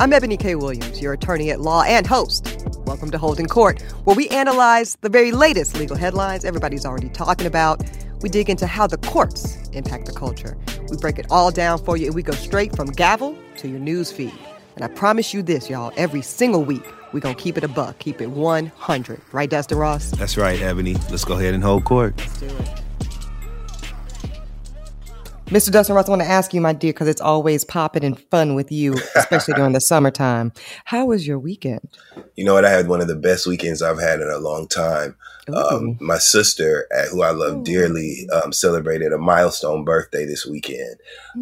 I'm Ebony K. Williams, your attorney at law and host. Welcome to Holding Court, where we analyze the very latest legal headlines everybody's already talking about. We dig into how the courts impact the culture. We break it all down for you, and we go straight from gavel to your news feed. And I promise you this, y'all, every single week, we're going to keep it a buck, keep it 100. Right, Dustin Ross? That's right, Ebony. Let's go ahead and hold court. Let's do it. Mr. Dustin Ross, I want to ask you, my dear, because it's always popping and fun with you, especially during the summertime. How was your weekend? You know what? I had one of the best weekends I've had in a long time. Um, my sister, who I love dearly, um, celebrated a milestone birthday this weekend.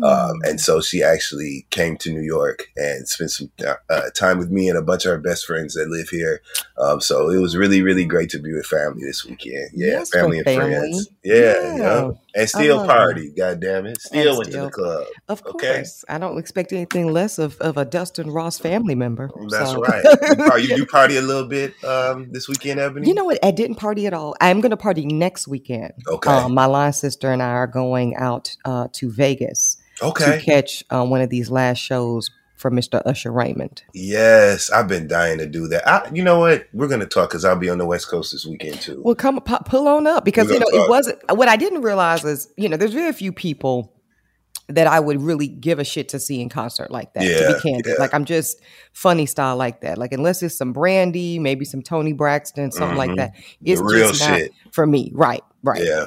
Um, and so she actually came to New York and spent some uh, time with me and a bunch of her best friends that live here. Um, so it was really, really great to be with family this weekend. Yeah, Yes, family and family. friends. Yeah, Yeah. yeah. And still it. party, God damn it. Still And went to the club. Of Okay. course. I don't expect anything less of, of a Dustin Ross family member. That's so- right. You, you party a little bit um, this weekend, Ebony? You know what? I didn't party at all. I'm going to party next weekend. Okay. Um, my line sister and I are going out uh, to Vegas okay. to catch uh, one of these last shows for Mr. Usher Raymond. Yes, I've been dying to do that. I, you know what? We're gonna talk because I'll be on the West Coast this weekend too. Well, come pop, pull on up because you know gonna it wasn't. What I didn't realize is you know there's very few people that I would really give a shit to see in concert like that. to be candid, yeah. like I'm just funny style like that. Like unless it's some Brandy, maybe some Toni Braxton, something like Mhm. that. The It's real just not shit. for me. Right, right. Yeah,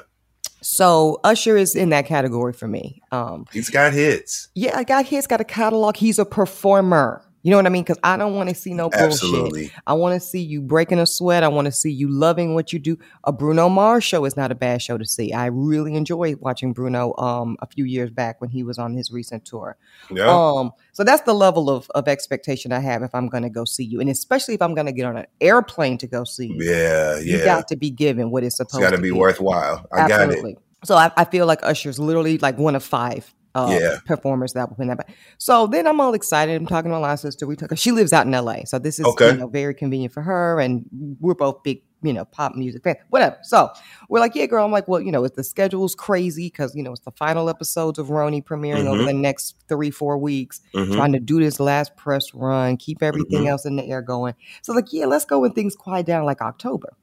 So Usher is in that category for me. Um, he's got hits. yeah, I got his got a catalog. He's a performer. You know what I mean? Because I don't want to see no bullshit. Absolutely. I want to see you breaking a sweat. I want to see you loving what you do. A Bruno Mars show is not a bad show to see. I really enjoyed watching Bruno um, a few years back when he was on his recent tour. Yeah, Um, so that's the level of, of expectation I have if I'm going to go see you, and especially if I'm going to get on an airplane to go see you. yeah, You yeah. got to be given what it's It's supposed got to to be worthwhile. I got it. So I, I feel like Usher's literally like one of five uh, Yeah. performers that will win that. back. So then I'm all excited. I'm talking to my sister. We talk. She lives out in L.A., so this is Okay. you know very convenient for her, and we're both big you know pop music fans. Whatever. So we're like, yeah, girl. I'm like, well, you know, if the schedule's crazy because you know it's the final episodes of Roni premiering over Mhm. the next three four weeks, Mhm. trying to do this last press run, keep everything Mhm. else in the air going. So like, yeah, let's go when things quiet down, like October.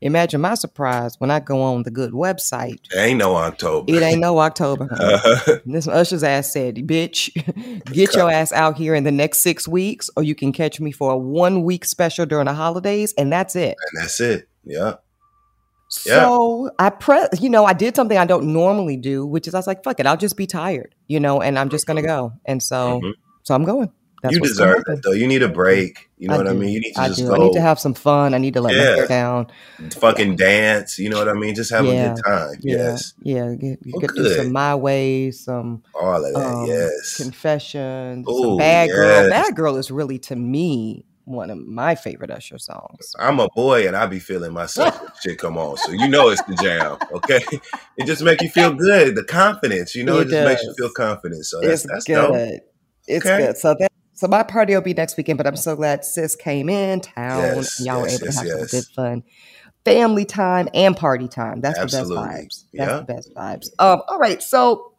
Imagine my surprise when I go on the good website. It Ain't no October. It ain't no October. honey. Uh, This Usher's ass said, "Bitch, get your ass out here in the next six weeks, or you can catch me for a one week special during the holidays, and that's it." and that's it. Yeah. Yeah. So I pre, you know, I did something I don't normally do, which is I was like, "Fuck it, I'll just be tired," you know, and I'm just gonna go, and so, Mhm. so I'm going. That's you deserve it though. You need a break. You know I what I mean? You need to I just do. go I need to have some fun. I need to let my hair down. fucking dance. You know what I mean? Just have Yeah. a good time. Yeah, Yes. yeah. Get, Oh, get through some my ways, some All of that. um, yes. confessions, Ooh, some bad girl. Bad girl is really to me one of my favorite Usher songs. I'm a boy and I be feeling myself shit come on. So you know it's the jam. Okay. It just make you feel good. The confidence, you know, It it, just makes you feel confident. So that's it's that's good. dope. It's Okay. good. So that so my party will be next weekend, but I'm so glad sis came in town. Yes, and y'all were able yes, to have yes. some good fun. Family time and party time. That's Absolutely. the best vibes. That's Yeah. the best vibes. Um, all right, so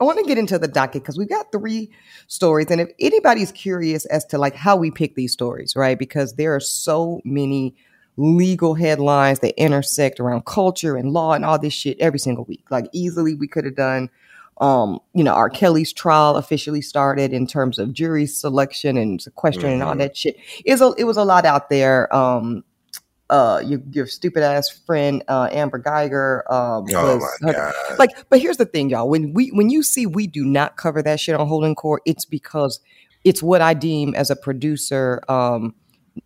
I want to get into the docket because we've got three stories, and if anybody's curious as to like how we pick these stories, right? Because there are so many legal headlines that intersect around culture and law and all this shit every single week. Like easily we could have done um, you know, R. Kelly's trial officially started in terms of jury selection and sequestration and all Mhm. that shit. It was a, it was a lot out there. Um, uh, your, your stupid ass friend uh, Amber Guyger um, Oh was my her- God. like, but here's the thing, y'all. When we when you see we do not cover that shit on Holding Court, it's because it's what I deem as a producer um,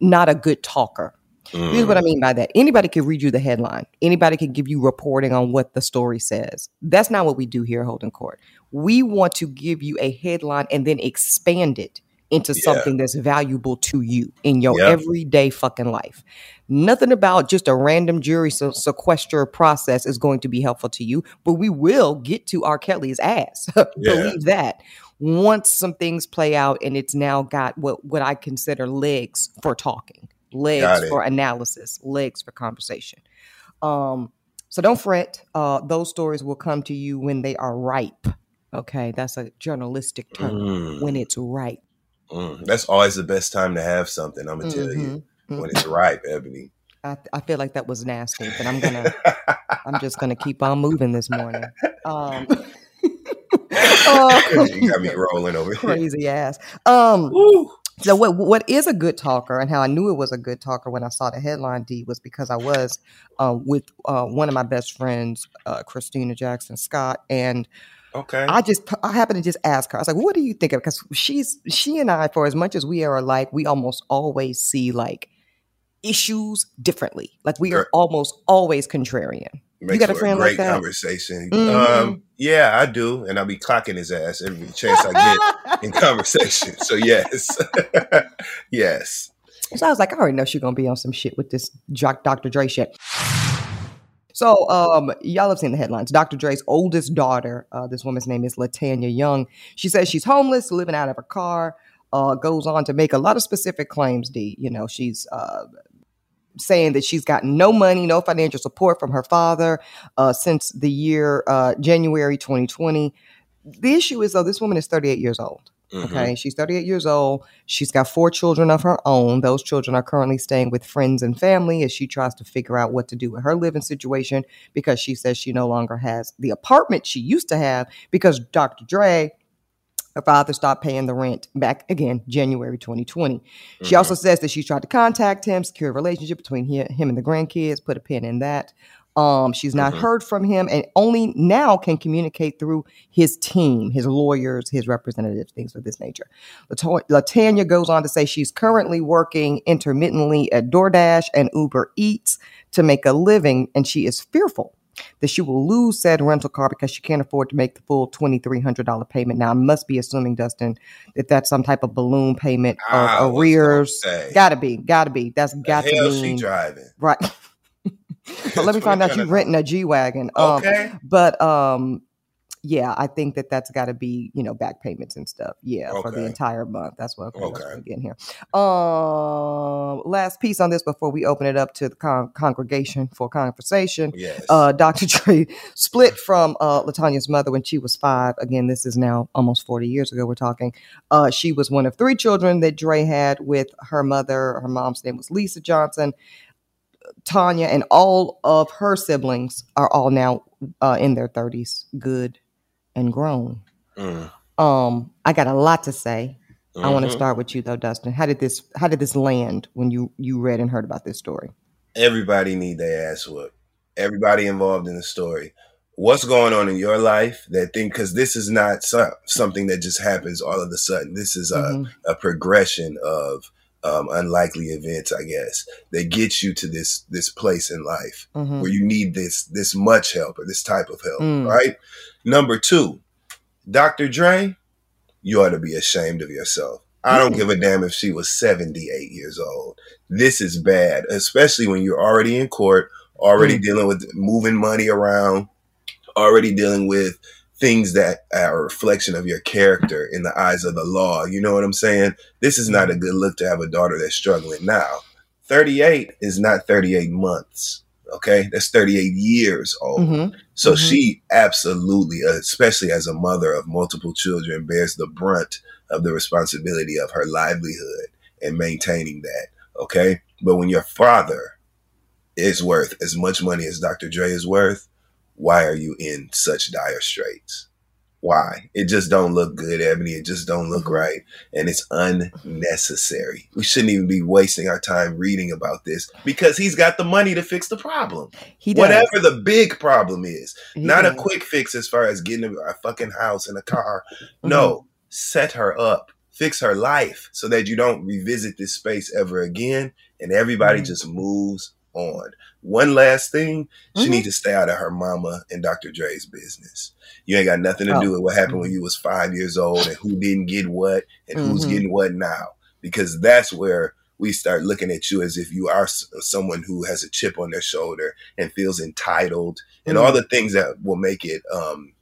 not a good talker. Here's Mm. what I mean by that. Anybody can read you the headline. Anybody can give you reporting on what the story says. That's not what we do here at Holding Court. We want to give you a headline and then expand it into Yeah. something that's valuable to you in your Yep. everyday fucking life. Nothing about just a random jury se- sequester process is going to be helpful to you, but we will get to R. Kelly's ass. Yeah. Believe that. Once some things play out and it's now got what, what I consider legs for talking, legs for analysis, legs for conversation. Um, so don't fret. Uh, those stories will come to you when they are ripe. Okay, that's a journalistic term. Mm. When it's ripe. Mm, that's always the best time to have something. I'm gonna tell you Mm-hmm. when it's ripe, Ebony. I, I feel like that was nasty, but I'm gonna I'm just gonna keep on moving this morning. Um, oh, you got me rolling over here. crazy ass. Um, Woo. So what what is a good talker, and how I knew it was a good talker when I saw the headline D was because I was uh, with uh, one of my best friends, uh, Christina Jackson Scott, and Okay. I just I happened to just ask her. I was like, "What do you think of?" Because she's she and I, for as much as we are alike, we almost always see like issues differently. Like we are almost always contrarian. Makes got a friend great like that? conversation. Mhm. Um, yeah, I do, and I'll be clocking his ass every chance I get in conversation. So yes, yes. So I was like, I already know she's gonna be on some shit with this Dr. Dre shit. So um, y'all have seen the headlines. Dr. Dre's oldest daughter, uh, this woman's name is Latanya Young. She says she's homeless, living out of her car. Uh, goes on to make a lot of specific claims. D, you know, she's uh, saying that she's gotten no money, no financial support from her father uh, since the year uh, January 2020. The issue is though, this woman is 38 years old. Mhm. Okay, she's 38 years old. She's got four children of her own. Those children are currently staying with friends and family as she tries to figure out what to do with her living situation because she says she no longer has the apartment she used to have because Dr. Dre, her father, stopped paying the rent back again January 2020. She Mhm. also says that she's tried to contact him, secure a relationship between he, him and the grandkids, put a pin in that. Um, she's not Mhm. heard from him and only now can communicate through his team, his lawyers, his representatives, things of this nature. Latanya goes on to say she's currently working intermittently at DoorDash and Uber Eats to make a living, and she is fearful that she will lose said rental car because she can't afford to make the full $2,300 payment. Now, I must be assuming, Dustin, that that's some type of balloon payment or was arrears. Gotta be, gotta be. That's The got to hell be. she driving? Right. but let me find out you 2020. renting a G Wagon. Um, Okay. but um, yeah, I think that that's got to be you know back payments and stuff. Yeah, for the entire month. That's what, okay. that's what Okay. I'm getting here. Um, last piece on this before we open it up to the con- congregation for conversation. Yes. Uh, Dr. Dre split from uh, Latanya's mother when she was five. Again, this is now almost 40 years ago. We're talking. Uh, she was one of three children that Dre had with her mother. Her mom's name was Lisa Johnson. Tanya and all of her siblings are all now uh, in their 30s, good and grown. Mm. Um, I got a lot to say. I want to start with you though, Dustin. How did this how did this land when you you read and heard about this story? Everybody need their ass whooped. Everybody involved in the story. What's going on in your life that thing? Because this is not so, something that just happens all of a sudden. This is a, Mhm. a progression of um, unlikely events, I guess, that gets you to this this place in life Mhm. where you need this this much help or this type of help, Mm. right? Number two, Dr. Dre, you ought to be ashamed of yourself. I don't Mm. give a damn if she was 78 years old. This is bad, especially when you're already in court, already Mm. dealing with moving money around, already dealing with things that are a reflection of your character in the eyes of the law. You know what I'm saying? This is not a good look to have a daughter that's struggling now. 38 is not 38 months. Okay, that's 38 years old. Mhm. So Mhm. she absolutely, especially as a mother of multiple children, bears the brunt of the responsibility of her livelihood and maintaining that. Okay. But when your father is worth as much money as Dr. Dre is worth, why are you in such dire straits? Why? It just don't look good, Ebony. It just don't look right. And it's unnecessary. We shouldn't even be wasting our time reading about this because he's got the money to fix the problem. He does. Whatever the big problem is. He Not a quick fix as far as getting a, fucking house and a car. Mm-hmm. No, set her up, fix her life so that you don't revisit this space ever again and everybody Mhm. just moves on. One last thing, she Mhm. needs to stay out of her mama and Dr. Dre's business. You ain't got nothing to Oh. do with what happened when you was five years old and who didn't get what and who's Mhm. getting what now. Because that's where we start looking at you as if you are someone who has a chip on their shoulder and feels entitled and all the things that will make it um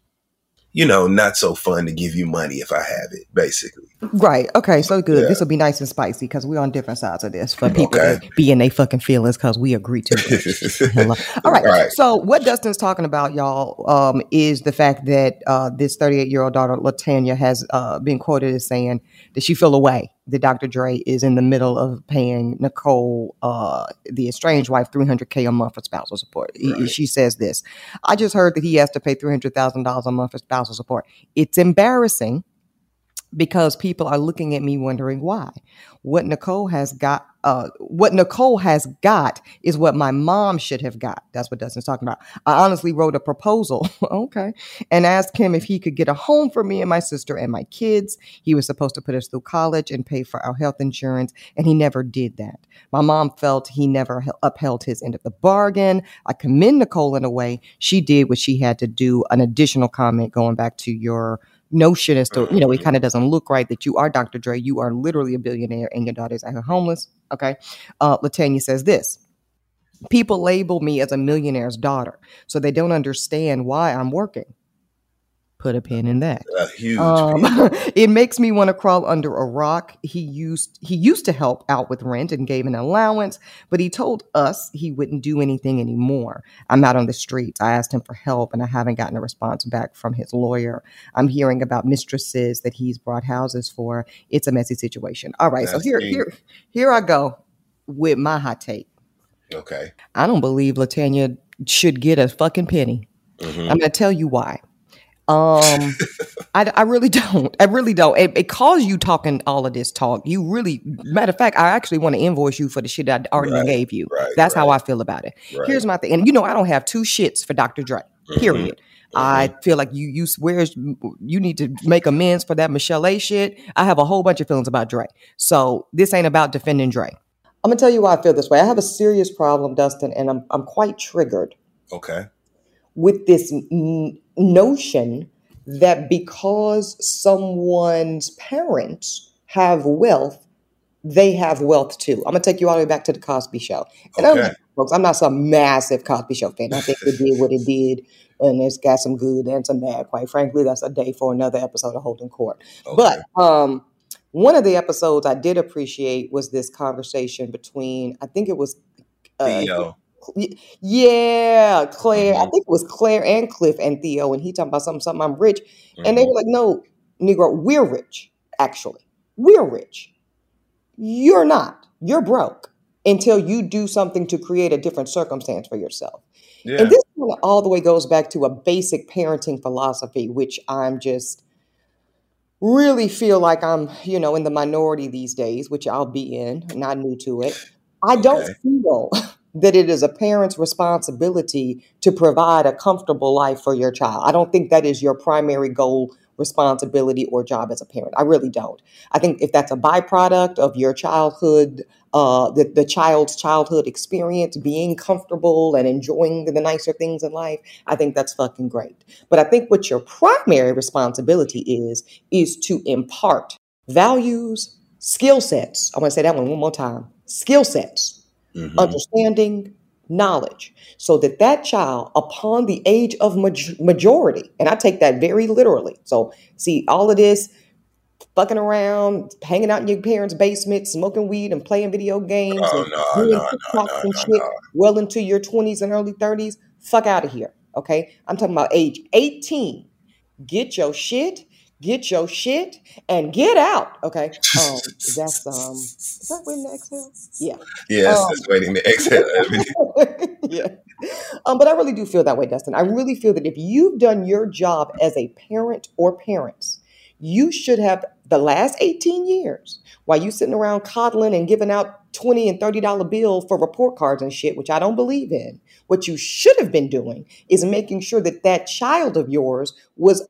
you know not so fun to give you money if i have it basically Right. Okay. So good. Yeah. This will be nice and spicy because we're on different sides of this for people okay. to be in their fucking feelings because we agree to. All right. All right. So what Dustin's talking about, y'all, um, is the fact that uh, this 38 year old daughter, Latanya, has uh, been quoted as saying that she feel away that Dr. Dre is in the middle of paying Nicole, uh, the estranged wife, 300K a month for spousal support. Right. He, she says this I just heard that he has to pay $300,000 a month for spousal support. It's embarrassing because people are looking at me wondering why. What Nicole has got, uh, what Nicole has got is what my mom should have got. That's what Dustin's talking about. I honestly wrote a proposal, okay, and asked him if he could get a home for me and my sister and my kids. He was supposed to put us through college and pay for our health insurance, and he never did that. My mom felt he never upheld his end of the bargain. I commend Nicole in a way. She did what she had to do. An additional comment going back to your notion as to, you know, it kind of doesn't look right that you are Dr. Dre. You are literally a billionaire and your daughter's out here homeless. Okay. Uh, Latanya says this People label me as a millionaire's daughter, so they don't understand why I'm working put a pin in that. A huge. Um, it makes me want to crawl under a rock. He used he used to help out with rent and gave an allowance, but he told us he wouldn't do anything anymore. I'm out on the streets. I asked him for help, and I haven't gotten a response back from his lawyer. I'm hearing about mistresses that he's brought houses for. It's a messy situation. All right, That's so here here here I go with my hot take. Okay. I don't believe Latanya should get a fucking penny. Mm-hmm. I'm going to tell you why. Um, I, I really don't. I really don't. It, it calls you talking all of this talk. You really, matter of fact, I actually want to invoice you for the shit I already right, gave you. Right, That's right. how I feel about it. Here's my thing, and you know, I don't have two shits for Dr. Dre. Mm-hmm. Period. Mm-hmm. I feel like you you where's you need to make amends for that Michel'le shit. I have a whole bunch of feelings about Dre. So this ain't about defending Dre. I'm gonna tell you why I feel this way. I have a serious problem, Dustin, and I'm I'm quite triggered. Okay with this n- notion that because someone's parents have wealth, they have wealth too. I'm gonna take you all the way back to the Cosby Show. And okay. I'm, folks, I'm not some massive Cosby Show fan. I think it did what it did, and it's got some good and some bad. Quite frankly, that's a day for another episode of Holding Court. Okay. But um, one of the episodes I did appreciate was this conversation between I think it was uh, Theo. Yeah, Claire. I mm-hmm. think it was Claire and Cliff and Theo, and he talking about something, something. I'm rich, and they mm-hmm. were like, "No, Negro, we're rich. Actually, we're rich. You're not. You're broke until you do something to create a different circumstance for yourself." Yeah. And this all the way goes back to a basic parenting philosophy, which I'm just really feel like I'm, you know, in the minority these days, which I'll be in, not new to it. I don't feel that it is a parent's responsibility to provide a comfortable life for your child. I don't think that is your primary goal, responsibility, or job as a parent. I really don't. I think if that's a byproduct of your childhood, uh, the, the child's childhood experience, being comfortable and enjoying the nicer things in life, I think that's fucking great. But I think what your primary responsibility is, is to impart values, skill sets. I want to say that one one more time skill sets mm-hmm. understanding, knowledge, so that that child, upon the age of majority, and I take that very literally. So, see, all of this fucking around, hanging out in your parents' basement, smoking weed and playing video games oh, and no, doing no, TikToks no, and shit well into your 20s and early 30s, fuck out of here. Okay. I'm talking about age 18. Get your shit get your shit and get out. Okay. Um, that's um is that waiting to exhale? Yeah. Yes, um, it's waiting to exhale. yeah. Um, but I really do feel that way, Dustin. I really feel that if you've done your job as a parent or parents, you should have the last 18 years while you sitting around coddling and giving out 20 and 30 dollar bill for report cards and shit which i don't believe in what you should have been doing is making sure that that child of yours was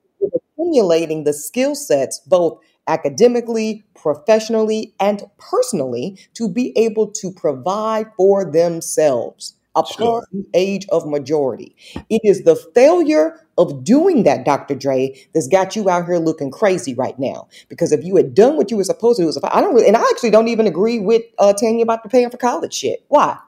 accumulating the skill sets, both academically, professionally, and personally, to be able to provide for themselves upon sure. the age of majority. It is the failure of doing that, Dr. Dre, that's got you out here looking crazy right now. Because if you had done what you were supposed to do, I don't really, and I actually don't even agree with uh, Tanya about the paying for college shit. Why?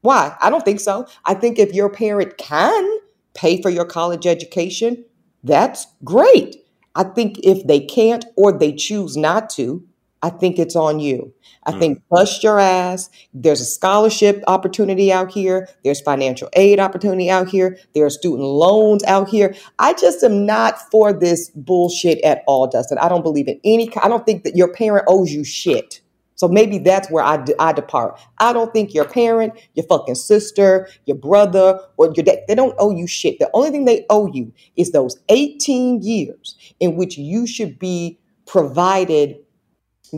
Why? I don't think so. I think if your parent can pay for your college education, that's great. I think if they can't or they choose not to, I think it's on you. I think Mm. bust your ass. There's a scholarship opportunity out here. There's financial aid opportunity out here. There are student loans out here. I just am not for this bullshit at all, Dustin. I don't believe in any. I don't think that your parent owes you shit. So maybe that's where I, de- I depart. I don't think your parent, your fucking sister, your brother, or your dad, they don't owe you shit. The only thing they owe you is those 18 years in which you should be provided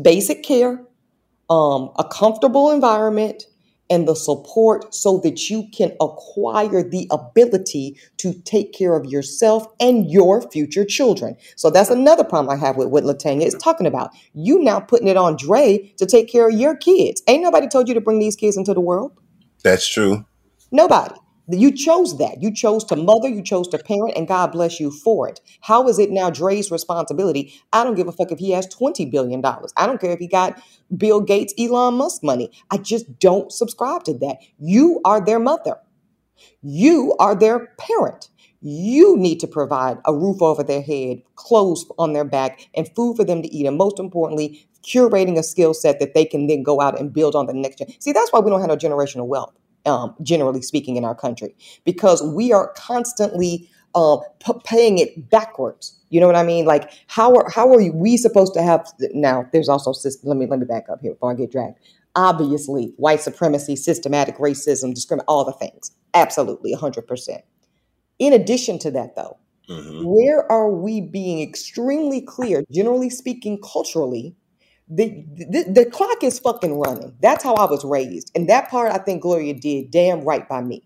basic care, um, a comfortable environment, and the support so that you can acquire the ability to take care of yourself and your future children. So that's another problem I have with what Latanya is talking about. You now putting it on Dre to take care of your kids. Ain't nobody told you to bring these kids into the world. That's true. Nobody. You chose that. You chose to mother, you chose to parent, and God bless you for it. How is it now Dre's responsibility? I don't give a fuck if he has $20 billion. I don't care if he got Bill Gates, Elon Musk money. I just don't subscribe to that. You are their mother. You are their parent. You need to provide a roof over their head, clothes on their back, and food for them to eat. And most importantly, curating a skill set that they can then go out and build on the next gen. See, that's why we don't have no generational wealth, um, generally speaking, in our country, because we are constantly uh, p- paying it backwards. You know what I mean? Like, how are how are we supposed to have? Now, there's also let me let me back up here before I get dragged. Obviously, white supremacy, systematic racism, discrimination, all the things. Absolutely, hundred percent. In addition to that, though, hmm where are we being extremely clear, generally speaking, culturally? The, the the clock is fucking running. That's how I was raised, and that part I think Gloria did damn right by me.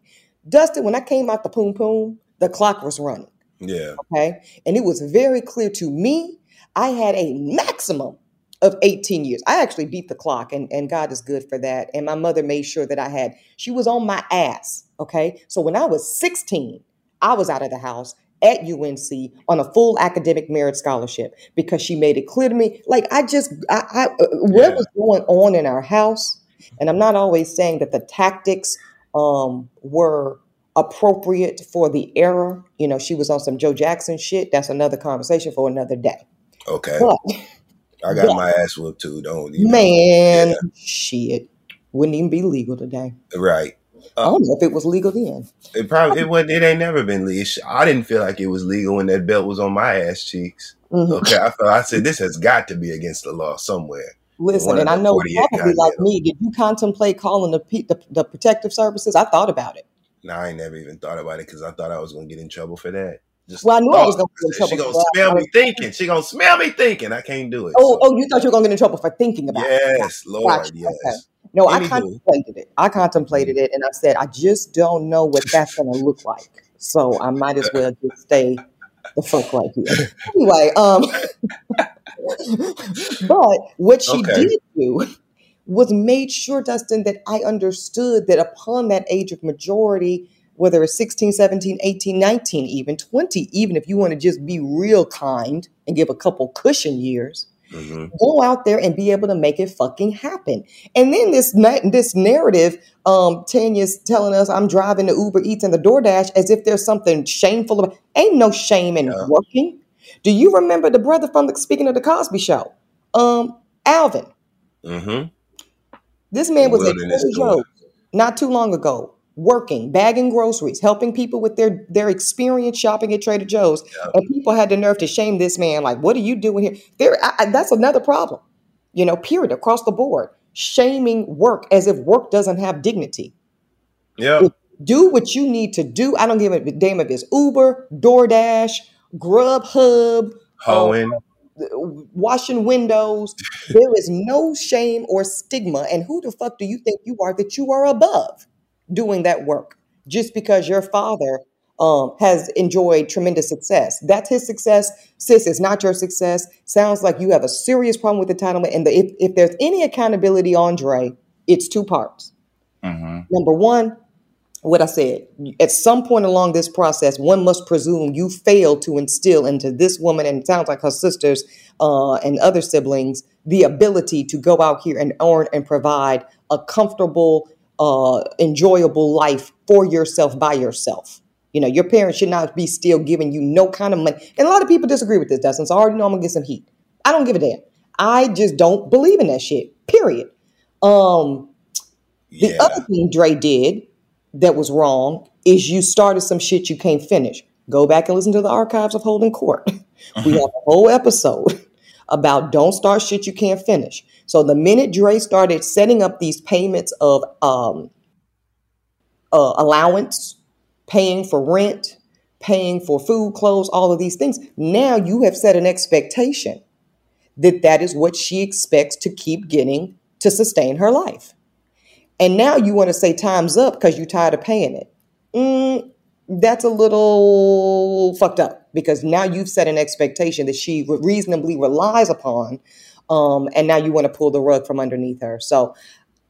Dustin, when I came out the poom poom, the clock was running. Yeah. Okay, and it was very clear to me. I had a maximum of 18 years. I actually beat the clock, and, and God is good for that. And my mother made sure that I had, she was on my ass. Okay. So when I was 16, I was out of the house at UNC on a full academic merit scholarship because she made it clear to me. Like, I just, I, I uh, what Yeah. was going on in our house, and I'm not always saying that the tactics um, were appropriate for the era. You know, she was on some Joe Jackson shit. That's another conversation for another day. Okay. But I got but my ass whooped too. Don't you know? man, Yeah. shit, wouldn't even be legal today. Right. I Uh, don't know if it was legal then. it probably it wasn't. It ain't never been legal. I didn't feel like it was legal when that belt was on my ass cheeks. Mhm. Okay, I felt. I said this has got to be against the law somewhere. Listen, and I know 48 probably like me. Did you contemplate calling the, the the protective services? I thought about it. Nah, I ain't never even thought about it because I thought I was gonna get in trouble for that. Just Well, I knew I was going to get in said, she gonna for smell I me thinking. She gonna smell me thinking. I can't do it. oh, So oh, you thought you were going to get in trouble for thinking about it? yes, Lord, Gotcha. Okay. No, I contemplated it. I contemplated it, and I said, I just don't know what that's going to look like. So I might as well just stay the fuck right here. Anyway, um, but what she okay. did do was made sure, Dustin, that I understood that upon that age of majority, whether it's 16, 17, 18, 19, even 20, even if you want to just be real kind and give a couple cushion years, hmm go out there and be able to make it fucking happen. And then this this narrative, um, Tanya's telling us I'm driving the Uber Eats and the DoorDash as if there's something shameful about. Ain't no shame in Yeah. working. Do you remember the brother from the speaking of the Cosby Show, um, Alvin? hmm This man was at Trader. Joe's not too long ago, working, bagging groceries, helping people with their their experience shopping at Trader Joe's, Yeah. and people had the nerve to shame this man. Like, what are you doing here? There, I, I- that's another problem. You know, period across the board, shaming work as if work doesn't have dignity. Yep. Do what you need to do. I don't give a damn if it's Uber, DoorDash, Grubhub, uh, Hoeing. washing windows. There is no shame or stigma. And who the fuck do you think you are that you are above doing that work just because your father um, has enjoyed tremendous success? That's his success. Sis, it's not your success. Sounds like you have a serious problem with entitlement. And the, if, if there's any accountability, Andre, it's two parts. Mm-hmm. Number one, what I said, at some point along this process, one must presume you failed to instill into this woman, and it sounds like her sisters uh, and other siblings, the ability to go out here and earn and provide a comfortable, uh, enjoyable life for yourself by yourself. You know, your parents should not be still giving you no kind of money. And a lot of people disagree with this, Dustin. So I already know I'm gonna get some heat. I don't give a damn. I just don't believe in that shit. Period. Um, the Yeah. other thing Dre did that was wrong is you started some shit you can't finish. Go back and listen to the archives of Holding Court. we have a whole episode about don't start shit you can't finish. So the minute Dre started setting up these payments of um, uh, allowance, paying for rent, paying for food, clothes, all of these things, now you have set an expectation that that is what she expects to keep getting to sustain her life. And now you want to say time's up because you're tired of paying it. Mm, that's a little fucked up because now you've set an expectation that she reasonably relies upon. Um, and now you want to pull the rug from underneath her. So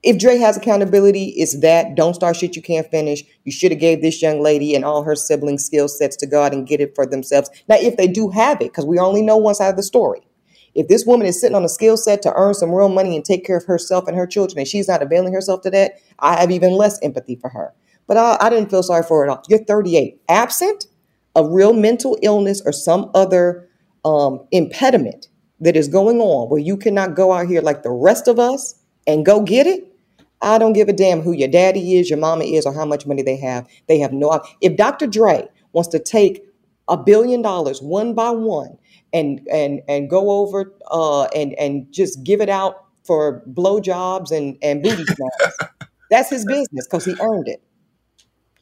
if Dre has accountability, it's that don't start shit you can't finish. You should have gave this young lady and all her sibling skill sets to God and get it for themselves. Now, if they do have it, because we only know one side of the story. If this woman is sitting on a skill set to earn some real money and take care of herself and her children, and she's not availing herself to that, I have even less empathy for her. But I, I didn't feel sorry for her at all. You're 38, absent a real mental illness or some other um, impediment that is going on where you cannot go out here like the rest of us and go get it. I don't give a damn who your daddy is, your mama is, or how much money they have. They have no. If Dr. Dre wants to take a billion dollars one by one and and and go over uh, and and just give it out for blowjobs and and booty snaps, that's his business because he earned it.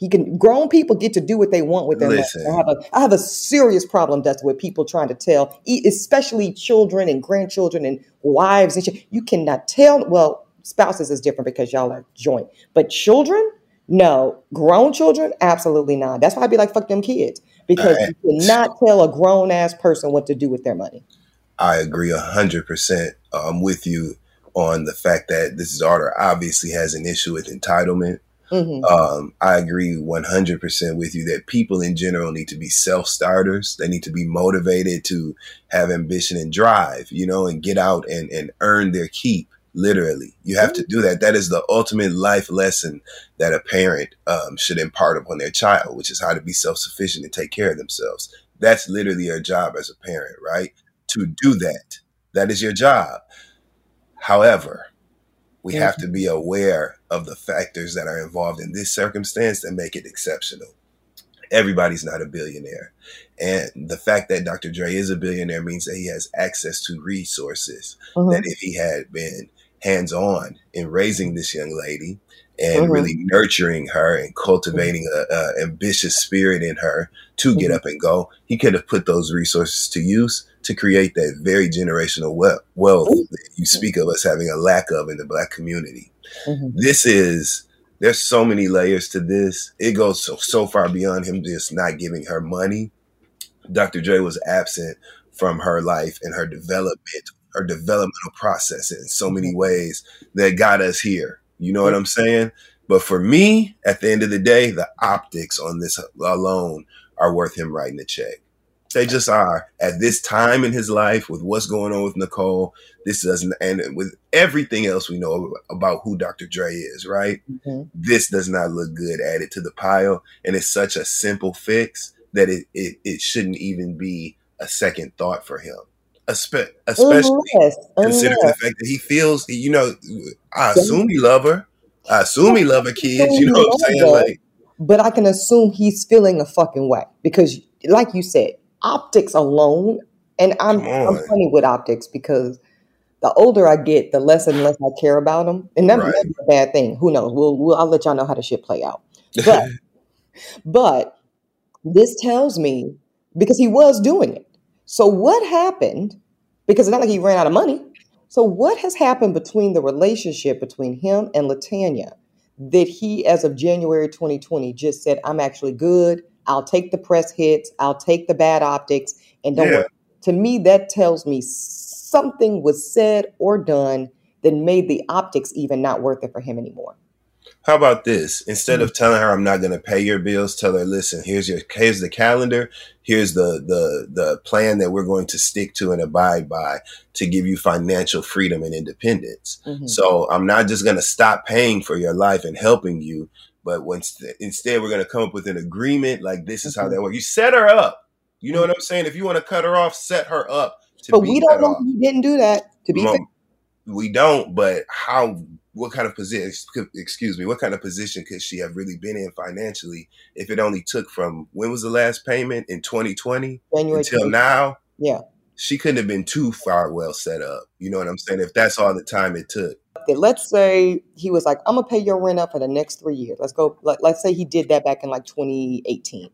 He can. Grown people get to do what they want with their Listen. money. I have a I have a serious problem, that's with people trying to tell, especially children and grandchildren and wives and shit. You cannot tell. Well, spouses is different because y'all are joint, but children, no. Grown children, absolutely not. That's why I'd be like, fuck them kids because Uh, you cannot tell a grown ass person what to do with their money. I agree a hundred percent um, with you on the fact that this daughter obviously has an issue with entitlement. Hmm Um, I agree 100% with you that people in general need to be self starters. They need to be motivated to have ambition and drive, you know, and get out and, and earn their keep. Literally, you have to do that. That is the ultimate life lesson that a parent um, should impart upon their child, which is how to be self sufficient and take care of themselves. That's literally your job as a parent, right? To do that. That is your job. However, we have to be aware of the factors that are involved in this circumstance that make it exceptional. Everybody's not a billionaire. And the fact that Dr. Dre is a billionaire means that he has access to resources. Mhm. That if he had been hands on in raising this young lady and Mhm. really nurturing her and cultivating a, a ambitious spirit in her to get Mhm. up and go, he could have put those resources to use to create that very generational wealth, wealth that you speak of us having a lack of in the black community. Mhm. This is there's so many layers to this. It goes so so far beyond him just not giving her money. Dr. Dre was absent from her life and her development, her developmental process in so many ways that got us here. You know what I'm saying? But for me, at the end of the day, the optics on this alone are worth him writing a check. They just are. At this time in his life, with what's going on with Nicole, this doesn't, and with everything else we know about who Dr. Dre is, right? Mhm. This does not look good added to the pile. And it's such a simple fix that it, it, it shouldn't even be a second thought for him. Espe- especially Unless, considering the fact that he feels, you know, I assume he love her. I assume he love her kids. You know what I'm saying? Like, but I can assume he's feeling a fucking way because, like you said, optics alone, and I'm I'm funny with optics because the older I get, the less and less I care about them, and that Right. a bad thing. Who knows? We'll, we'll I'll let y'all know how the shit play out. But but this tells me because he was doing it. So what happened? Because it's not like he ran out of money. So what has happened between the relationship between him and Latanya that he, as of January 2020, just said, "I'm actually good. I'll take the press hits. I'll take the bad optics, and don't Yeah. worry." To me, that tells me something was said or done that made the optics even not worth it for him anymore. How about this? Instead Mm-hmm. of telling her I'm not going to pay your bills, tell her, listen, here's your here's the calendar, here's the the the plan that we're going to stick to and abide by to give you financial freedom and independence. Mhm. So I'm not just going to stop paying for your life and helping you, but once instead we're gonna come up with an agreement. Like this is how mm-hmm. that works. You set her up. You know what mm-hmm. I'm saying? If you want to cut her off, set her up. but we don't know he didn't do that. To be well, we don't. But how? What kind of position? Excuse me. What kind of position could she have really been in financially if it only took from when was the last payment in 2020 January until 20. now? Yeah, she couldn't have been too far well set up. You know what I'm saying? If that's all the time it took. Let's say he was like, "I'm gonna pay your rent up for the next three years." Let's go. Let, let's say he did that back in like 2018.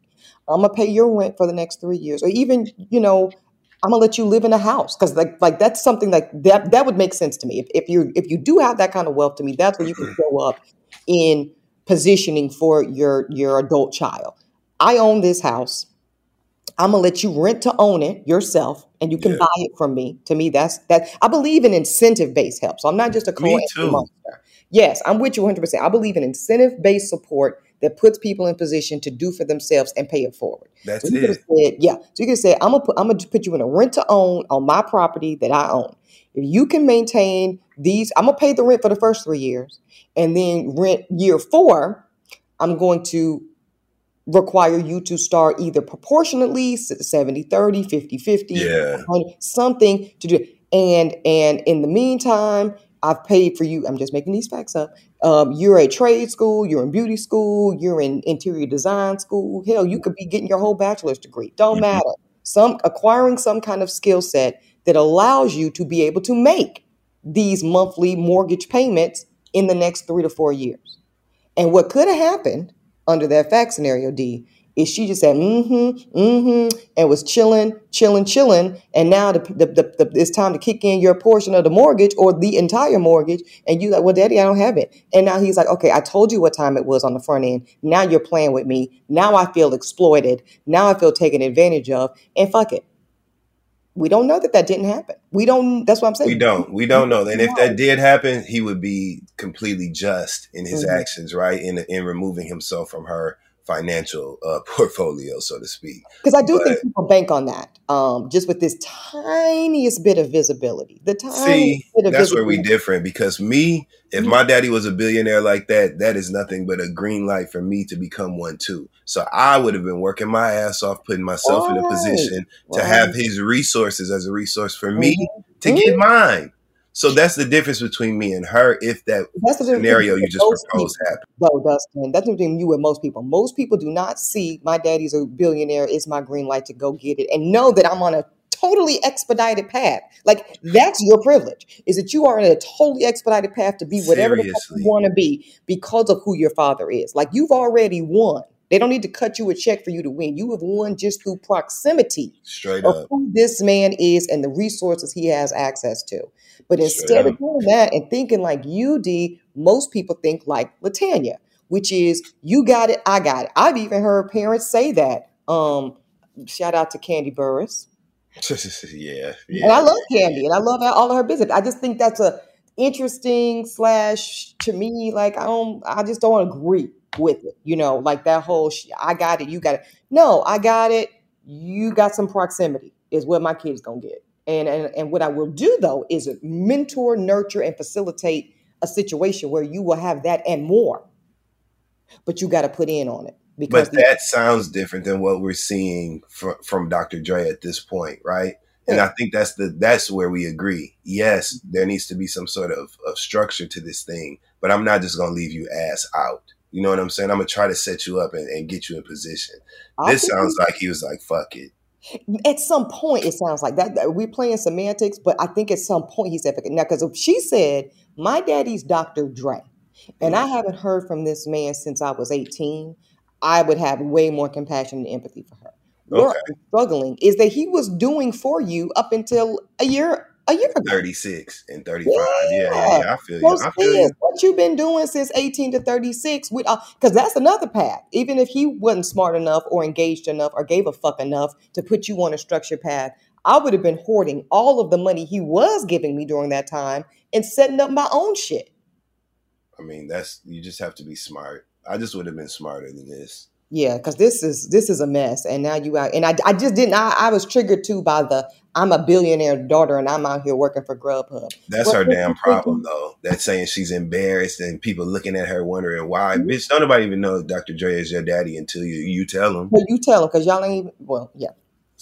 I'm gonna pay your rent for the next three years, or even you know, I'm gonna let you live in a house because like like that's something like that that would make sense to me. If if you if you do have that kind of wealth to me, that's where you can show up in positioning for your your adult child. I own this house. I'm gonna let you rent to own it yourself, and you can yeah. buy it from me. To me, that's that. I believe in incentive based help. So I'm not just a too. monster. Yes, I'm with you 100. percent I believe in incentive based support that puts people in position to do for themselves and pay it forward. That's so it. Said, yeah. So you can say, I'm gonna put I'm gonna put you in a rent to own on my property that I own. If you can maintain these, I'm gonna pay the rent for the first three years, and then rent year four, I'm going to require you to start either proportionately 70 30 50 50 yeah. something to do and and in the meantime I've paid for you. I'm just making these facts up. Um, you're at trade school, you're in beauty school, you're in interior design school. Hell, you could be getting your whole bachelor's degree. Don't mm-hmm. matter. Some acquiring some kind of skill set that allows you to be able to make these monthly mortgage payments in the next three to four years. And what could have happened under that fact scenario, D, is she just said mm-hmm, mm-hmm, and was chilling, chilling, chilling, and now the, the, the, the, it's time to kick in your portion of the mortgage or the entire mortgage, and you like, well, Daddy, I don't have it, and now he's like, okay, I told you what time it was on the front end. Now you're playing with me. Now I feel exploited. Now I feel taken advantage of, and fuck it. We don't know that that didn't happen. We don't. That's what I'm saying. We don't. We don't know. And if that did happen, he would be completely just in his mm-hmm. actions, right? In in removing himself from her financial uh, portfolio, so to speak. Because I do but, think people bank on that, um, just with this tiniest bit of visibility. The tiniest see, that's where we different. Because me, if mm-hmm. my daddy was a billionaire like that, that is nothing but a green light for me to become one too. So I would have been working my ass off, putting myself right. in a position right. to have his resources as a resource for me mm-hmm. to mm-hmm. get mine. So that's the difference between me and her. If that that's the scenario you just proposed happened, no, Dustin, that's the between you and most people. Most people do not see my daddy's a billionaire. It's my green light to go get it, and know that I'm on a totally expedited path. Like that's your privilege. Is that you are in a totally expedited path to be whatever you want to be because of who your father is. Like you've already won. They don't need to cut you a check for you to win. You have won just through proximity Straight of up. who this man is and the resources he has access to. But instead of doing that and thinking like you, D, most people think like Latanya, which is you got it, I got it. I've even heard parents say that. Um, shout out to Kandi Burruss. yeah, yeah, and I love Kandi, and I love all of her business. I just think that's a interesting slash to me. Like I don't, I just don't agree with it. You know, like that whole sh- I got it, you got it. No, I got it. You got some proximity is what my kids gonna get. And, and and what I will do though is mentor, nurture, and facilitate a situation where you will have that and more. But you got to put in on it. Because but that sounds different than what we're seeing from, from Dr. Dre at this point, right? And I think that's the that's where we agree. Yes, mm-hmm. there needs to be some sort of, of structure to this thing, but I'm not just gonna leave you ass out. You know what I'm saying? I'm gonna try to set you up and, and get you in position. I this sounds like he was like, "Fuck it." At some point, it sounds like that. We're playing semantics, but I think at some point he said, "Now," because if she said, "My daddy's Dr. Dre," and I haven't heard from this man since I was 18, I would have way more compassion and empathy for her. Okay. I'm struggling is that he was doing for you up until a year a year ago. 36 and 35. Yeah, yeah, yeah. yeah. I feel you. I feel you. What you've been doing since 18 to 36 with because uh, that's another path. Even if he wasn't smart enough or engaged enough or gave a fuck enough to put you on a structured path, I would have been hoarding all of the money he was giving me during that time and setting up my own shit. I mean, that's you just have to be smart. I just would have been smarter than this. Yeah, because this is this is a mess, and now you out, and I, I just didn't. I, I was triggered too by the I'm a billionaire daughter, and I'm out here working for Grubhub. That's What- her damn problem, though. That's saying she's embarrassed and people looking at her wondering why. Bitch, don't nobody even know Dr. Dre is your daddy until you you tell them. Well, you tell them because y'all ain't even. Well, yeah.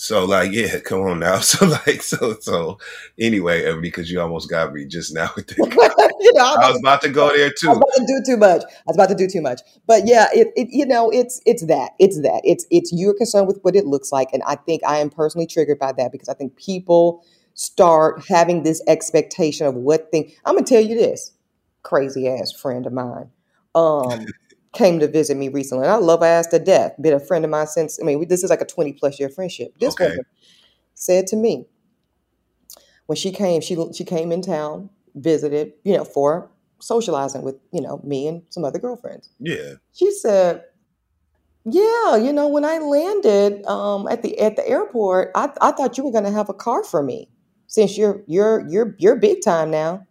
So like, yeah, come on now. So like, so so anyway, uh, because you almost got me just now with that. you know, I'm was about to go there I was too. about to do too much. I was about to do too much. But yeah, it, it you know, it's it's that. It's that. It's it's you're concerned with what it looks like. And I think I am personally triggered by that because I think people start having this expectation of what thing I'm gonna tell you this. Crazy ass friend of mine. Um came to visit me recently. And I love her ass to death. Been a friend of mine since I mean, we- this is like a 20 plus year friendship. This Okay. woman said to me when she came, she she came in town, visited, you know, for socializing with, you know, me and some other girlfriends. Yeah. She said, "Yeah, you know, when I landed um, at the at the airport, I, I thought you were going to have a car for me, since you're you're you're you're big time now,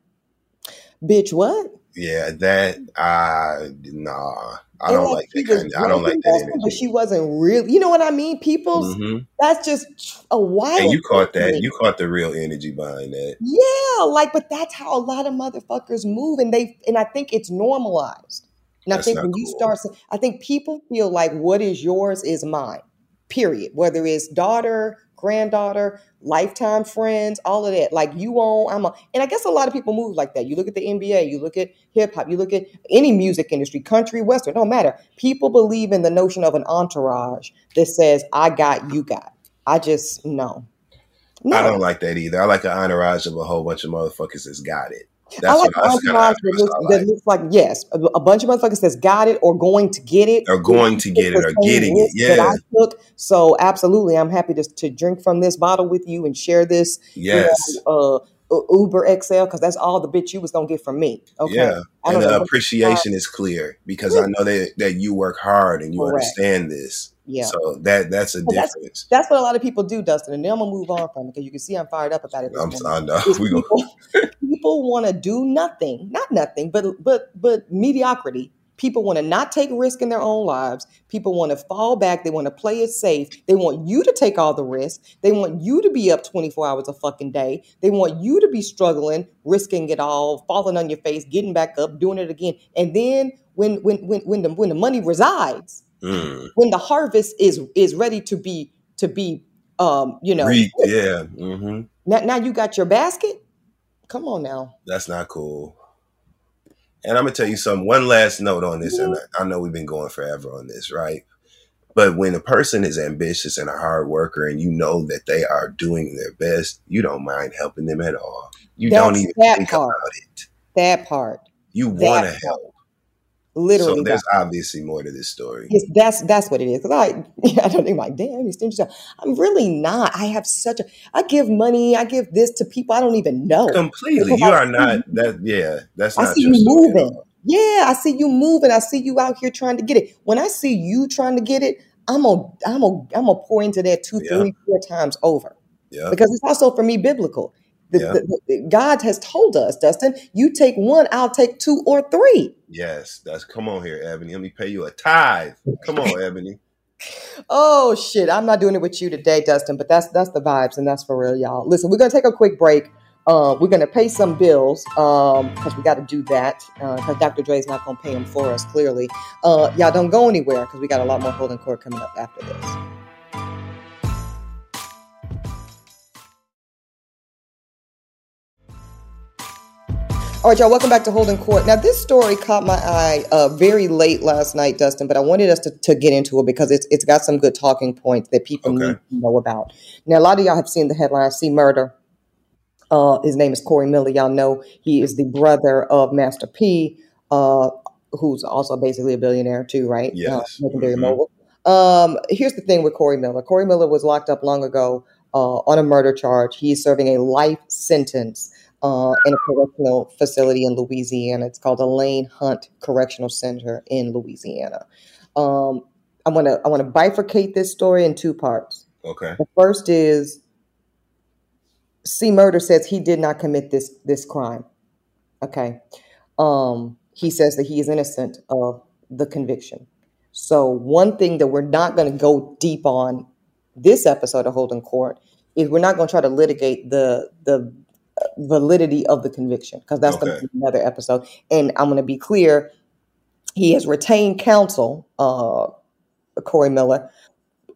bitch. What? Yeah, that uh nah. I don't like, like that kind of, I don't like that Dustin, but she wasn't really. You know what I mean? People's hmm that's just a wild. And you caught that. thing. You caught the real energy behind that. Yeah, like, but that's how a lot of motherfuckers move, and they and I think it's normalized. And I think when you start, I think people feel like what is yours is mine. Period. Whether it's daughter, granddaughter, lifetime friends, all of that. Like you own, I'm a, and I guess a lot of people move like that. You look at the NBA, you look at hip hop, you look at any music industry, country, western, don't matter. People believe in the notion of an entourage that says, "I got, you got." I just no, no. I don't like that either. I like an entourage of a whole bunch of motherfuckers that's got it. I like that's entourage that looks, I that like. looks like yes, a, a bunch of motherfuckers that's got it or going to get it. Or going to get it or getting it. risk that Yeah. I took. So absolutely, I'm happy to, to drink from this bottle with you and share this. Yes. You know, uh, Uber XL because that's all the bitch you was gonna get from me. Okay, Yeah. I And know. the appreciation is clear because I know that that you work hard and you Correct. understand this. Yeah, So that that's a But that's- difference. that's what a lot of people do, Dustin. And then I'm gonna move on from it because you can see I'm fired up about it. I'm, morning. I know. We people, people want to do nothing, not nothing, but but but mediocrity. People want to not take risk in their own lives. People want to fall back. They want to play it safe. They want you to take all the risk. They want you to be up 24 hours a fucking day. They want you to be struggling, risking it all, falling on your face, getting back up, doing it again. And then when when when when the when the money resides, Mm. when the harvest is is ready to be to be um, you know, Reek, yeah. hmm now, now you got your basket. Come on now. That's not cool. And I'm gonna tell you something. One last note on this, and. I know we've been going forever on this, right? But when a person is ambitious and a hard worker, and you know that they are doing their best, you don't mind helping them at all. You don't even think part. about it. That part, You want to help. Literally, So there's that, obviously more to this story. yes, that's that's what it is. Because I, I don't think like, damn, you stingy. I'm really not. I have such a. I give money. I give this to people I don't even know. Completely. You I are not that. Yeah, that's I not see you moving. Yeah, I see you moving. I see you out here trying to get it. When I see you trying to get it, I'm a, I'm a, I'm gonna pour into that two, Yeah. three, four times over. Yeah. because it's also for me biblical. The, Yeah. the- the- God has told us, Dustin, you take one, I'll take two or three. Yes. That's come on here, Eboni. Let me pay you a tithe. Come on, Eboni. Oh shit, I'm not doing it with you today, Dustin, but that's that's the vibes and that's for real, y'all. Listen, we're gonna take a quick break. Uh, we're gonna pay some bills because we got to do that because Dr. Dre's not gonna pay them for us. Clearly, uh, y'all don't go anywhere because we got a lot more holding court coming up after this. All right, y'all, welcome back to Holding Court. Now, this story caught my eye uh, very late last night, Dustin, but I wanted us to, to get into it because it's, it's got some good talking points that people Okay. need to know about. Now, a lot of y'all have seen the headline, C-Murder. Uh, his name is Corey Miller. Y'all know he is the brother of Master P, uh, who's also basically a billionaire too, right? Yes. Uh, legendary Mhm. mogul. Um, here's the thing with Corey Miller. Corey Miller was locked up long ago uh, on a murder charge. He's serving a life sentence uh, in a correctional facility in Louisiana. It's called Elayn Hunt Correctional Center in Louisiana. Um, I want to I want to bifurcate this story in two parts. Okay. The first is C. Murder says he did not commit this this crime. Okay. Um, he says that he is innocent of the conviction. So, one thing that we're not going to go deep on this episode of Holding Court is we're not going to try to litigate the the validity of the conviction because that's okay. the, another episode. And I'm going to be clear: he has retained counsel, uh, Corey Miller,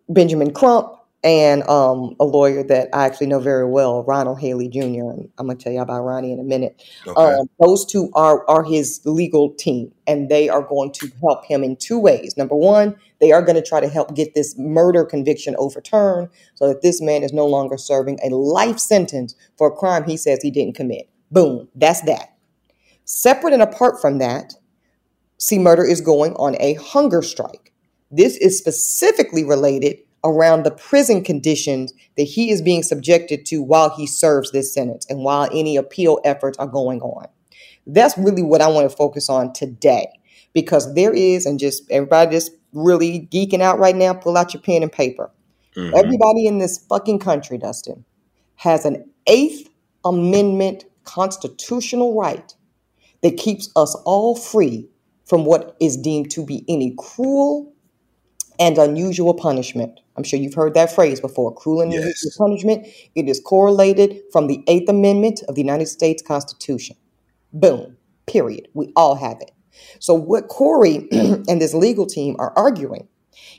Benjamin Crump, and um, a lawyer that I actually know very well, Ronald Haley Jr. And I'm going to tell you about Ronnie in a minute. Okay. Um, those two are are his legal team, and they are going to help him in two ways. Number one, they are going to try to help get this murder conviction overturned, so that this man is no longer serving a life sentence for a crime he says he didn't commit. Boom, that's that. Separate and apart from that, C Murder is going on a hunger strike. This is specifically related around the prison conditions that he is being subjected to while he serves this sentence and while any appeal efforts are going on. That's really what I want to focus on today because there is, and just everybody just really geeking out right now, pull out your pen and paper. Mm-hmm. Everybody in this fucking country, Dustin, has an Eighth Amendment constitutional right that keeps us all free from what is deemed to be any cruel and unusual punishment. I'm sure you've heard that phrase before cruel and unusual yes. punishment. It is correlated from the Eighth Amendment of the United States Constitution. Boom, period. We all have it. So, what Corey and this legal team are arguing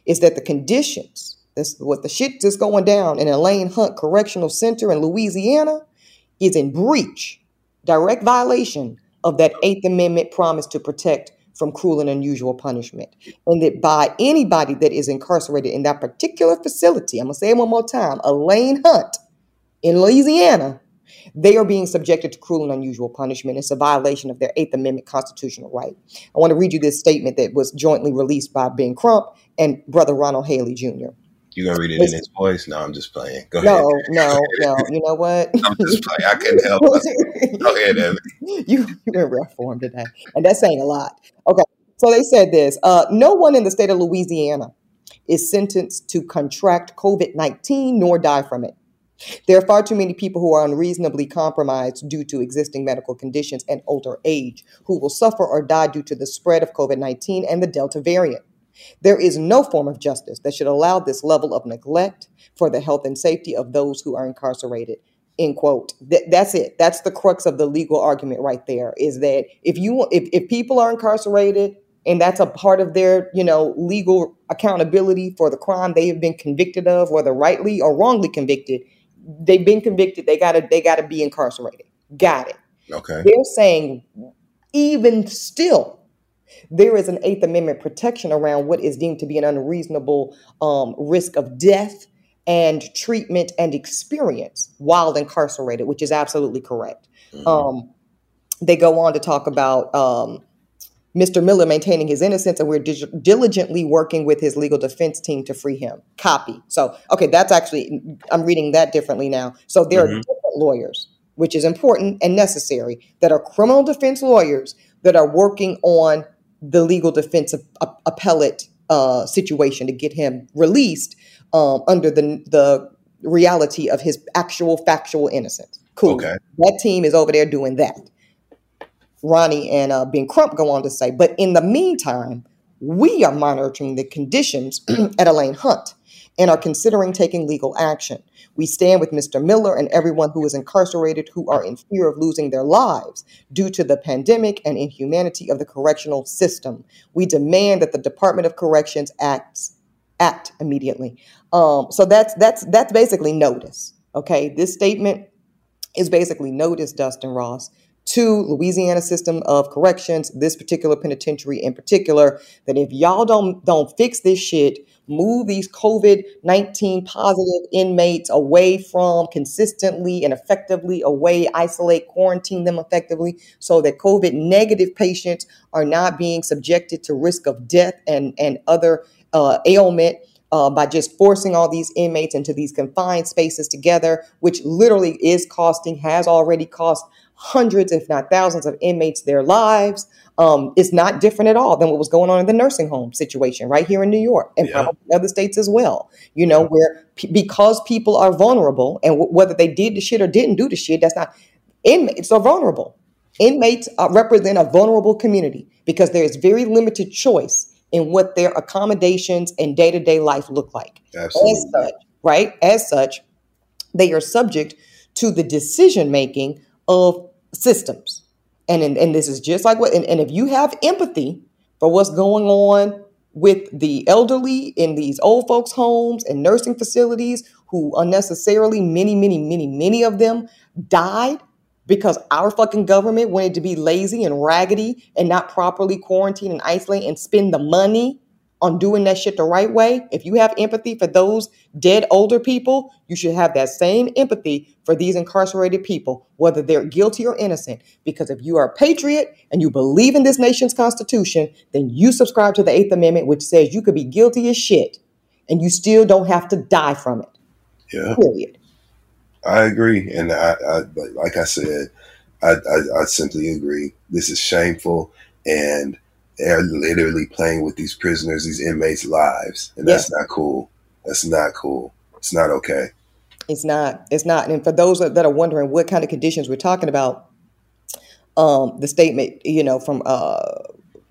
is that the conditions, this what the shit that's going down in Elayn Hunt Correctional Center in Louisiana, is in breach, direct violation of that Eighth Amendment promise to protect from cruel and unusual punishment. And that by anybody that is incarcerated in that particular facility, I'm going to say it one more time Elayn Hunt in Louisiana, they are being subjected to cruel and unusual punishment. It's a violation of their Eighth Amendment constitutional right. I want to read you this statement that was jointly released by Ben Crump and Brother Ronald Haley Jr. You gonna read it in his voice? No, I'm just playing. Go no, ahead. No, no, no. You know what? I'm just playing. I couldn't help it. Go ahead, Evan. You you in rough form today, and that's saying a lot. Okay, so they said this: uh, No one in the state of Louisiana is sentenced to contract COVID nineteen nor die from it. There are far too many people who are unreasonably compromised due to existing medical conditions and older age who will suffer or die due to the spread of COVID 19 and the Delta variant. There is no form of justice that should allow this level of neglect for the health and safety of those who are incarcerated. End quote. Th- that's it. That's the crux of the legal argument right there. Is that if you if, if people are incarcerated and that's a part of their you know legal accountability for the crime they have been convicted of, whether rightly or wrongly convicted, they've been convicted. They gotta they gotta be incarcerated. Got it. Okay. They're saying even still there is an Eighth Amendment protection around what is deemed to be an unreasonable um, risk of death and treatment and experience while incarcerated, which is absolutely correct. Mm-hmm. Um, they go on to talk about um, Mr. Miller maintaining his innocence, and we're dig- diligently working with his legal defense team to free him. Copy. So, okay, that's actually, I'm reading that differently now. So, there mm-hmm. are different lawyers, which is important and necessary, that are criminal defense lawyers that are working on the legal defense appellate uh, situation to get him released um, under the the reality of his actual factual innocence. Cool. Okay. That team is over there doing that. Ronnie and uh, Ben Crump go on to say, but in the meantime, we are monitoring the conditions at Elayn Hunt and are considering taking legal action. We stand with Mr. Miller and everyone who is incarcerated who are in fear of losing their lives due to the pandemic and inhumanity of the correctional system. We demand that the Department of Corrections acts act immediately. Um, so that's that's that's basically notice. Okay, this statement is basically notice, Dustin Ross, to Louisiana system of corrections, this particular penitentiary in particular, that if y'all don't don't fix this shit, move these COVID 19 positive inmates away from consistently and effectively away, isolate, quarantine them effectively so that COVID negative patients are not being subjected to risk of death and, and other uh, ailment. Uh, by just forcing all these inmates into these confined spaces together, which literally is costing, has already cost hundreds, if not thousands, of inmates their lives um, is not different at all than what was going on in the nursing home situation right here in New York and yeah. other states as well. You know, where p- because people are vulnerable and w- whether they did the shit or didn't do the shit, that's not inmates are vulnerable. Inmates uh, represent a vulnerable community because there is very limited choice in what their accommodations and day to day life look like. Absolutely. As such, right? As such, they are subject to the decision making of systems. And, and, and this is just like what, and, and if you have empathy for what's going on with the elderly in these old folks' homes and nursing facilities who unnecessarily, many, many, many, many of them died because our fucking government wanted to be lazy and raggedy and not properly quarantine and isolate and spend the money on doing that shit the right way, if you have empathy for those dead older people, you should have that same empathy for these incarcerated people, whether they're guilty or innocent. Because if you are a patriot and you believe in this nation's constitution, then you subscribe to the Eighth Amendment, which says you could be guilty as shit and you still don't have to die from it. Yeah. Period. I agree. And I, I like I said, I, I, I simply agree. This is shameful and they're literally playing with these prisoners, these inmates' lives, and that's not cool. That's not cool. It's not okay. It's not. It's not. And for those that are wondering what kind of conditions we're talking about, um, the statement, you know, from uh,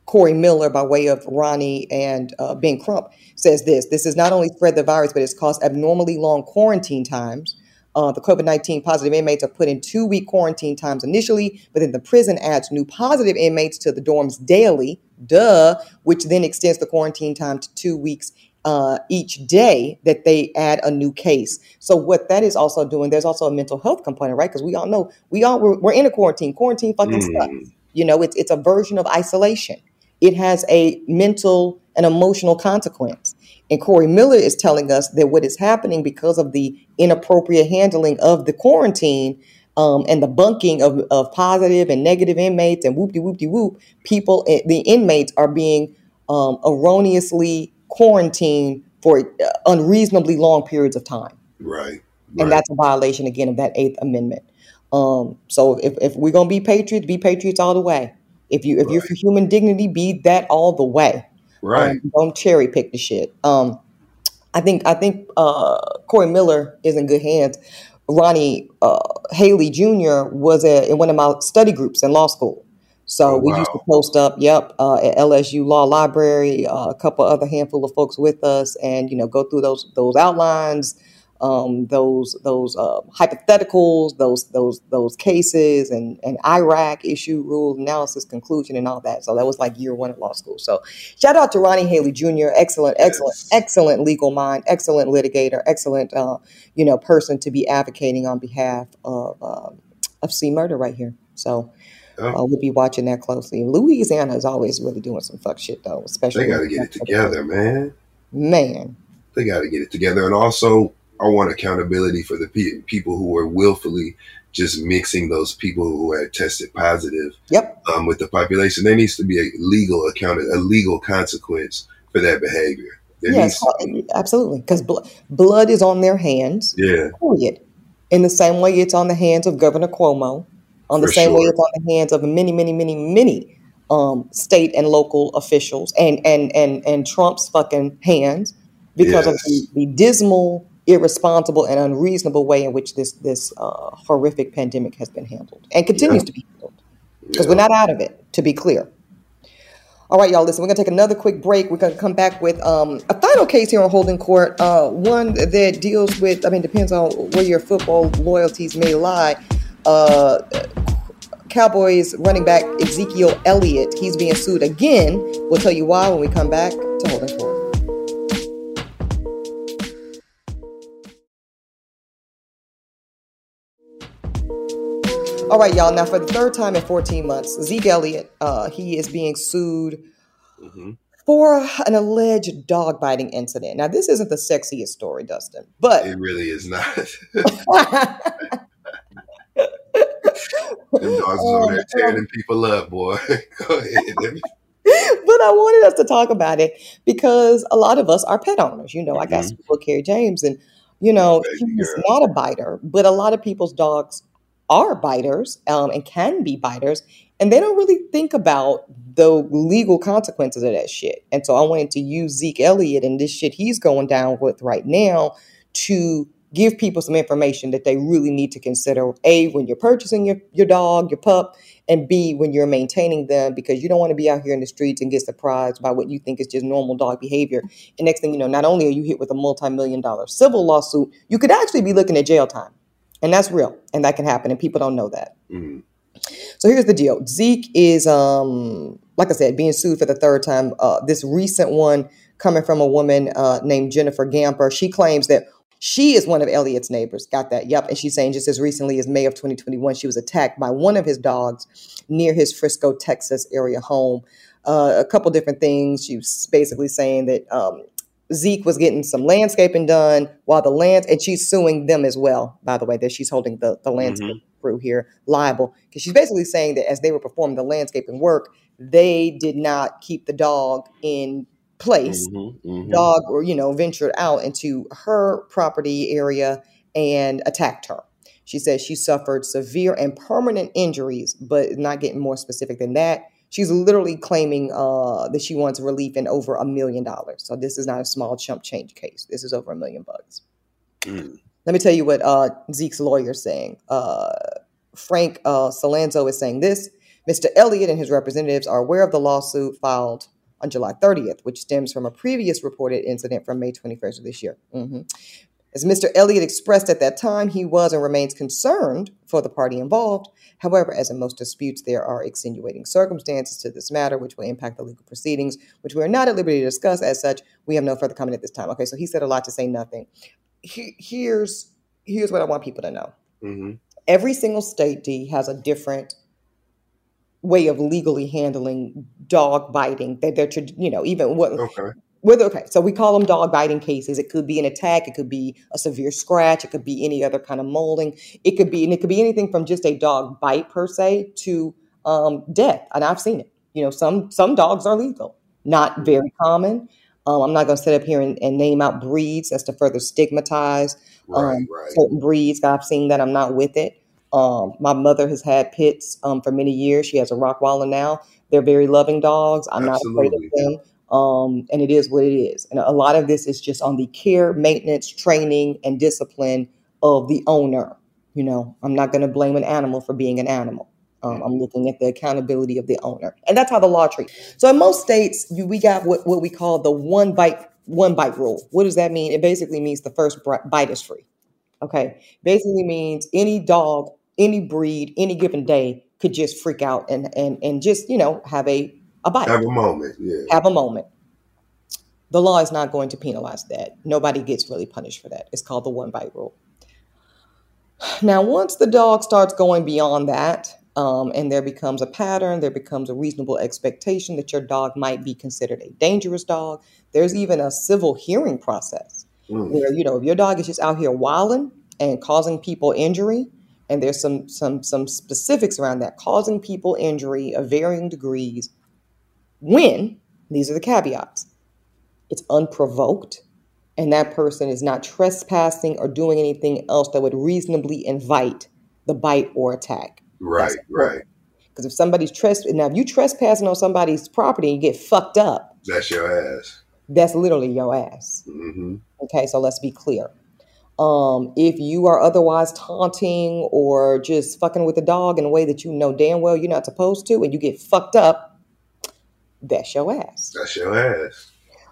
Corey Miller by way of Ronnie and uh, Ben Crump says this: This has not only spread the virus, but it's caused abnormally long quarantine times uh, the COVID 19 positive inmates are put in two week quarantine times initially, but then the prison adds new positive inmates to the dorms daily, duh, which then extends the quarantine time to two weeks uh, each day that they add a new case. So what that is also doing, there's also a mental health component, right? Because we all know we all we're, we're, in a quarantine. Quarantine fucking mm. sucks. You know, it's it's a version of isolation. It has a mental and emotional consequence. And Corey Miller is telling us that what is happening because of the inappropriate handling of the quarantine um, and the bunking of, of positive and negative inmates and whoop de whoop de whoop, people, eh, the inmates are being um, erroneously quarantined for uh, unreasonably long periods of time. Right. right. And that's a violation, again, of that Eighth Amendment. Um, so if, if we're going to be patriots, be patriots all the way. If you if right. you're for human dignity, be that all the way. Right. Um, don't cherry pick the shit. Um, I think I think uh, Corey Miller is in good hands. Ronnie uh, Haley Jr. was a, in one of my study groups in law school. So oh, we used to post up, yep, uh, at LSU Law Library, uh, a couple other handful of folks with us, and you know go through those those outlines, um, those those uh, hypotheticals, those those those cases, and and IRAC issue rule analysis conclusion and all that. So that was like year one of law school. So shout out to Ronnie Haley Jr. Excellent, excellent, yes. excellent legal mind, excellent litigator, excellent uh, you know person to be advocating on behalf of um, of C murder right here. So. Uh, we'll be watching that closely. Louisiana is always really doing some fuck shit though, especially. They got to get it together, man. Man, they got to get it together, and also I want accountability for the pe- people who were willfully just mixing those people who had tested positive yep. um, with the population. There needs to be a legal account, a legal consequence for that behavior. There yes, absolutely, because bl- blood is on their hands. Yeah, period. In the same way, it's on the hands of Governor Cuomo. On the for same sure. way, it's on the hands of many, many, many, many um, state and local officials, and and and and Trump's fucking hands because yes. of the, the dismal irresponsible and unreasonable way in which this this uh, horrific pandemic has been handled and continues yeah. to be handled. Because yeah. we're not out of it to be clear. All right y'all listen we're going to take another quick break. We're going to come back with um, a final case here on holding court uh, one that deals with i mean depends on where your football loyalties may lie. Uh, cowboys running back ezekiel elliott he's being sued again. We'll tell you why when we come back to holding court All right, y'all. Now, for the third time in 14 months, Zeke Elliott, uh, he is being sued mm-hmm. for an alleged dog biting incident. Now, this isn't the sexiest story, Dustin, but it really is not. Them dogs um, over there tearing um, people up, boy. Go ahead. but I wanted us to talk about it because a lot of us are pet owners. You know, mm-hmm. I got mm-hmm. Carrie James, and you know, he's not a biter, but a lot of people's dogs are biters um, and can be biters, and they don't really think about the legal consequences of that shit. And so I wanted to use Zeke Elliott and this shit he's going down with right now to give people some information that they really need to consider a when you're purchasing your, your dog your pup and B, when you're maintaining them because you don't want to be out here in the streets and get surprised by what you think is just normal dog behavior. And next thing you know, not only are you hit with a multi million dollar civil lawsuit, you could actually be looking at jail time. And that's real. And that can happen. And people don't know that. Mm-hmm. So here's the deal Zeke is, um, like I said, being sued for the third time. Uh, this recent one coming from a woman uh, named Jennifer Gamper. She claims that she is one of Elliott's neighbors. Got that? Yep. And she's saying just as recently as May of 2021, she was attacked by one of his dogs near his Frisco, Texas area home. Uh, a couple different things. She was basically saying that um, Zeke was getting some landscaping done while the land, and she's suing them as well, by the way, that she's holding the, the landscape mm-hmm. crew here liable. Because she's basically saying that as they were performing the landscaping work, they did not keep the dog in place. Mm-hmm, mm-hmm. Dog, or you know, ventured out into her property area and attacked her. She says she suffered severe and permanent injuries, but not getting more specific than that. She's literally claiming uh, that she wants relief in over a million dollars. So this is not a small chump change case. This is over a million bucks. Mm. Let me tell you what uh, Zeke's lawyer is saying. Uh, Frank uh, Salzano is saying this. Mr. Elliott and his representatives are aware of the lawsuit filed on July 30th, which stems from a previous reported incident from May 21st of this year. Mm-hmm. As Mr. Elliott expressed at that time, he was and remains concerned for the party involved. However, as in most disputes, there are extenuating circumstances to this matter which will impact the legal proceedings, which we are not at liberty to discuss. As such, we have no further comment at this time. Okay, so he said a lot to say nothing. He, here's here's what I want people to know. Mm-hmm. Every single state D has a different way of legally handling dog biting. That they're, you know, even what. Okay. Whether, okay, so we call them dog biting cases. It could be an attack, it could be a severe scratch, it could be any other kind of molding. It could be, and it could be anything from just a dog bite per se to um, death. And I've seen it. You know, some some dogs are lethal, not mm-hmm. very common. Um, I'm not going to sit up here and, and, name out breeds as to further stigmatize right, um, right. certain breeds. I've seen that. I'm not with it. Um, my mother has had pits um, for many years. She has a Rottweiler now. They're very loving dogs. I'm Absolutely. not afraid of them. Um, and it is what it is. And a lot of this is just on the care, maintenance, training, and discipline of the owner. You know, I'm not going to blame an animal for being an animal. Um, I'm looking at the accountability of the owner, and that's how the law treats. So in most states, you, we got what, what we call the one bite one bite rule. What does that mean? It basically means the first bite is free. Okay, basically means any dog any breed, any given day could just freak out and and and just you know have a a bite, have a moment, yeah, have a moment. The law is not going to penalize that. Nobody gets really punished for that. It's called the one bite rule. Now, once the dog starts going beyond that, um, and there becomes a pattern, there becomes a reasonable expectation that your dog might be considered a dangerous dog. There's even a civil hearing process mm. where you know if your dog is just out here wilding and causing people injury, and there's some some some specifics around that causing people injury of varying degrees when these are the caveats it's unprovoked and that person is not trespassing or doing anything else that would reasonably invite the bite or attack. Right right. Because if somebody's trespassing now if you trespassing on somebody's property and you get fucked up that's your ass. that's literally your ass. Mm-hmm. okay so let's be clear. Um, if you are otherwise taunting or just fucking with the dog in a way that you know damn well you're not supposed to, and you get fucked up, that's your ass. That's your ass.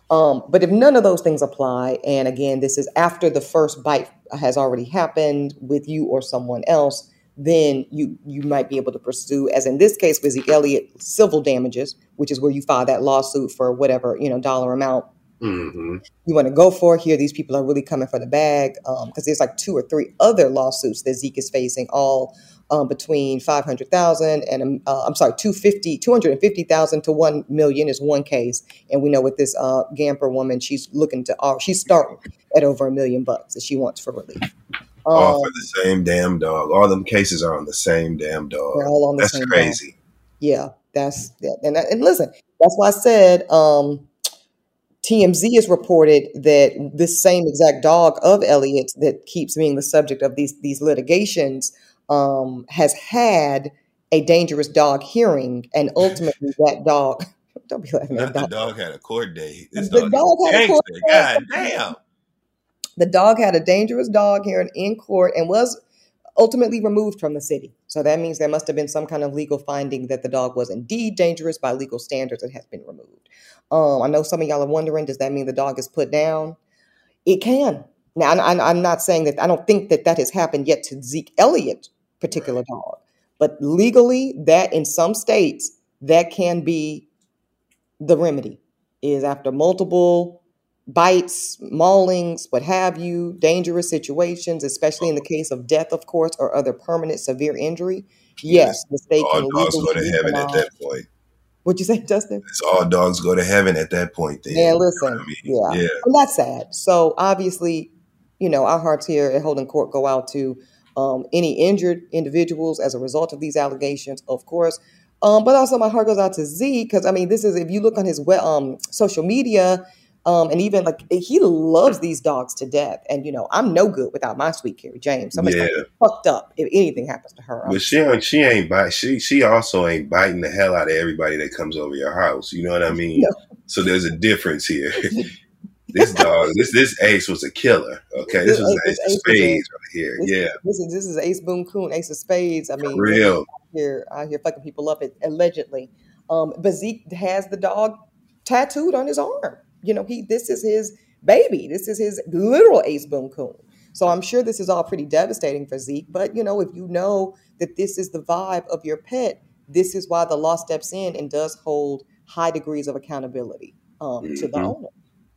Um, but if none of those things apply, and again, this is after the first bite has already happened with you or someone else, then you you might be able to pursue, as in this case with Zeke Elliott, civil damages, which is where you file that lawsuit for whatever you know dollar amount Mm-hmm. You want to go for here. These people are really coming for the bag because um, there's like two or three other lawsuits that Zeke is facing, all um, between 500,000 and um, uh, I'm sorry, 250, 250,000 to 1 million is one case. And we know with this uh, Gamper woman, she's looking to, uh, she's starting at over a million bucks that she wants for relief. all for um, the same damn dog. All them cases are on the same damn dog. They're all on the that's same crazy. Dog. Yeah, that's that. And, and listen, that's why I said, um, TMZ has reported that this same exact dog of Elliott's that keeps being the subject of these these litigations um, has had a dangerous dog hearing, and ultimately that dog. Don't be laughing. Not dog. the dog had a court date. This the dog, dog had a court date. God damn. The dog had a dangerous dog hearing in court and was ultimately removed from the city. So that means there must have been some kind of legal finding that the dog was indeed dangerous by legal standards and has been removed. Um, I know some of y'all are wondering, does that mean the dog is put down? It can. Now, I'm not saying that I don't think that that has happened yet to Zeke Elliott's particular dog, but legally, that in some states, that can be the remedy is after multiple bites, maulings, what have you, dangerous situations, especially in the case of death, of course, or other permanent severe injury. Yes, the state all can dogs go to heaven at that point. What'd you say, Justin? It's all dogs go to heaven at that point. Then, Yeah, You know listen, I mean? yeah, yeah, and that's sad. So obviously, you know, our hearts here at Holding Court go out to um, any injured individuals as a result of these allegations, of course. Um, but also, my heart goes out to Z because I mean, this is if you look on his we- um, social media, um, and even like he loves these dogs to death. And you know, I'm no good without my sweet Carrie James. Somebody's yeah. gonna get fucked up if anything happens to her. I'm But she ain't, she ain't bite. She she also ain't biting the hell out of everybody that comes over your house. You know what I mean? No. So there's a difference here. this dog, this this Ace was a killer. Okay, this was This Ace of Ace Spades right here. This, Yeah, this is this is Ace Boom Coon, Ace of Spades. I mean, for real. here I hear fucking people up allegedly. Um, but Zeke has the dog tattooed on his arm. You know, he this is his baby. This is his literal Ace Boom Coon. So I'm sure this is all pretty devastating for Zeke. But you know, if you know that this is the vibe of your pet, this is why the law steps in and does hold high degrees of accountability um, to the Mhm. owner,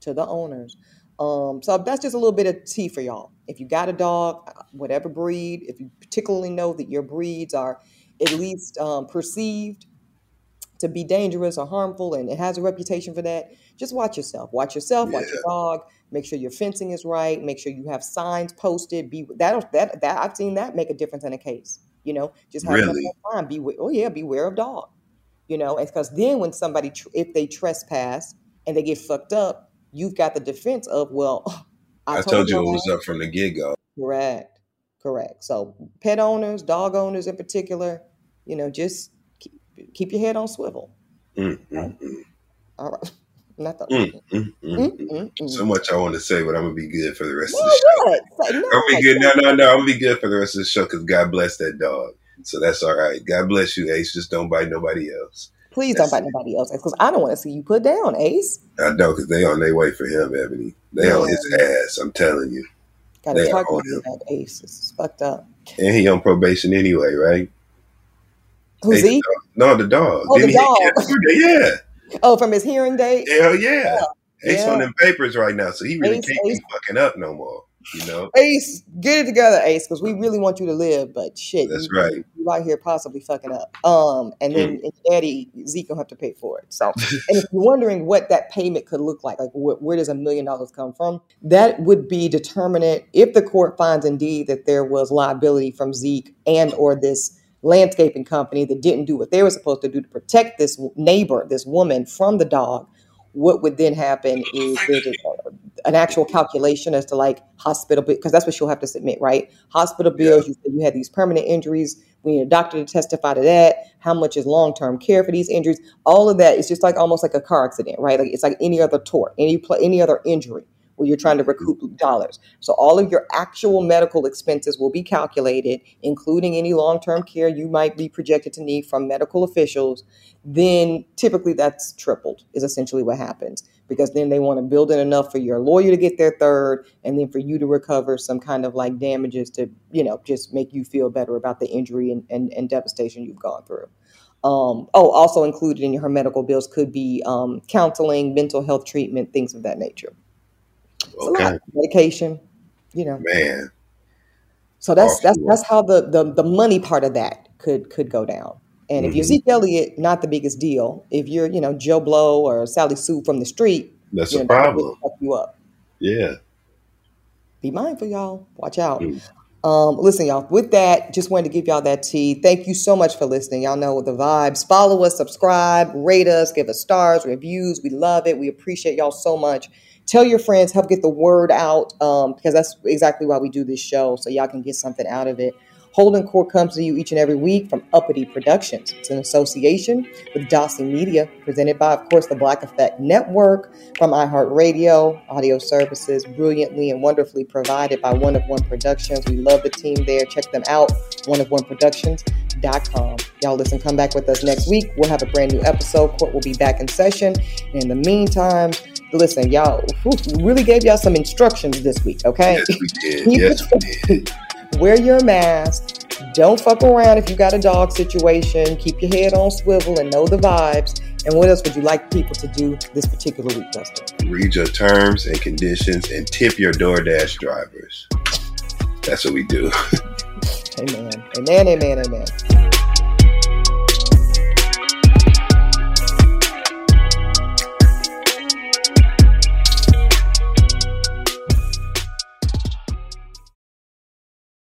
to the owners. Um, so that's just a little bit of tea for y'all. If you got a dog, uh, whatever breed, if you particularly know that your breeds are at least um, perceived to be dangerous or harmful and it has a reputation for that, just watch yourself. Watch yourself, watch your dog, make sure your fencing is right, make sure you have signs posted. Be that that that I've seen that make a difference in a case. You know, just have Really? sign. Be oh yeah, beware of dog. You know, because then when somebody tr- if they trespass and they get fucked up, you've got the defense of well, I, I told you it was up from the get go. Correct. Correct. So pet owners, dog owners in particular, you know, just keep, keep your head on swivel. Mm, mm, mm, All right. Not the. mm, mm, mm, Mm, mm. mm, mm. So much I want to say, but I'm gonna be good for the rest No, of the show. Say- I'm gonna be good. No, no, no. I'm gonna be good for the rest of the show because God bless that dog. So that's all right. God bless you, Ace. Just don't bite nobody else. Please don't bite nobody else because I don't want to see you put down, Ace. I know because they on their way for him, Eboni. They on his ass. I'm telling you. Got to on you him. that Ace. This is fucked up. And he on probation anyway, right? Who's Ace he? No, the dog. Oh, the Didn't he dog. Yeah. Oh, from his hearing date. Hell yeah. Ace Yeah. on them papers right now, so he really Ace, can't Ace. be fucking up no more. You know? Ace, get it together, Ace, because we really want you to live. But shit, That's you, right. you out here possibly fucking up. Um, and then and Daddy Zeke will have to pay for it. So, and if you're wondering what that payment could look like, like wh- where does a million dollars come from? That would be determinate if the court finds indeed that there was liability from Zeke and or this landscaping company that didn't do what they were supposed to do to protect this neighbor, this woman from the dog. What would then happen is there's a, uh, an actual calculation as to like hospital because that's what she'll have to submit, right? Hospital bills. You said you had these permanent injuries. We need a doctor to testify to that. How much is long term care for these injuries? All of that is just like almost like a car accident, right? Like it's like any other tort, any any other injury where you're trying to recoup dollars. So all of your actual medical expenses will be calculated, including any long term care you might be projected to need from medical officials. Then typically that's tripled, is essentially what happens because then they want to build in enough for your lawyer to get their third and then for you to recover some kind of like damages to, you know, just make you feel better about the injury and, and, and devastation you've gone through. Um, oh, also included in your medical bills could be um, counseling, mental health treatment, things of that nature. Okay. Medication, you know. Man. So that's that's that's how the, the the money part of that could could go down. And if you're Mhm. Zeke Elliott, not the biggest deal. If you're, you know, Joe Blow or Sally Sue from the street, That's a know, problem. you up. Yeah. Be mindful, y'all. Watch out. Mm. Um, listen, y'all. With that, just wanted to give y'all that tea. Thank you so much for listening. Y'all know the vibes. Follow us, subscribe, rate us, give us stars, reviews. We love it. We appreciate y'all so much. Tell your friends, help get the word out um, because that's exactly why we do this show, so y'all can get something out of it. Holding Court comes to you each and every week from Uppity Productions. It's an association with Dossie Media, presented by, of course, the Black Effect Network from iHeartRadio, audio services brilliantly and wonderfully provided by One of One Productions. We love the team there. Check them out, oneofoneproductions.com. Y'all listen, come back with us next week. We'll have a brand new episode. Court will be back in session. And in the meantime, listen, y'all really gave y'all some instructions this week, okay? Yes, we did. yes, we did. Wear your mask. Don't fuck around if you got a dog situation. Keep your head on swivel and know the vibes. And what else would you like people to do this particular week, Dustin? Read your terms and conditions and tip your DoorDash drivers. That's what we do. amen. Amen, amen, amen.